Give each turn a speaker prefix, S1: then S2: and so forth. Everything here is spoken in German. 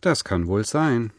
S1: Das kann wohl sein.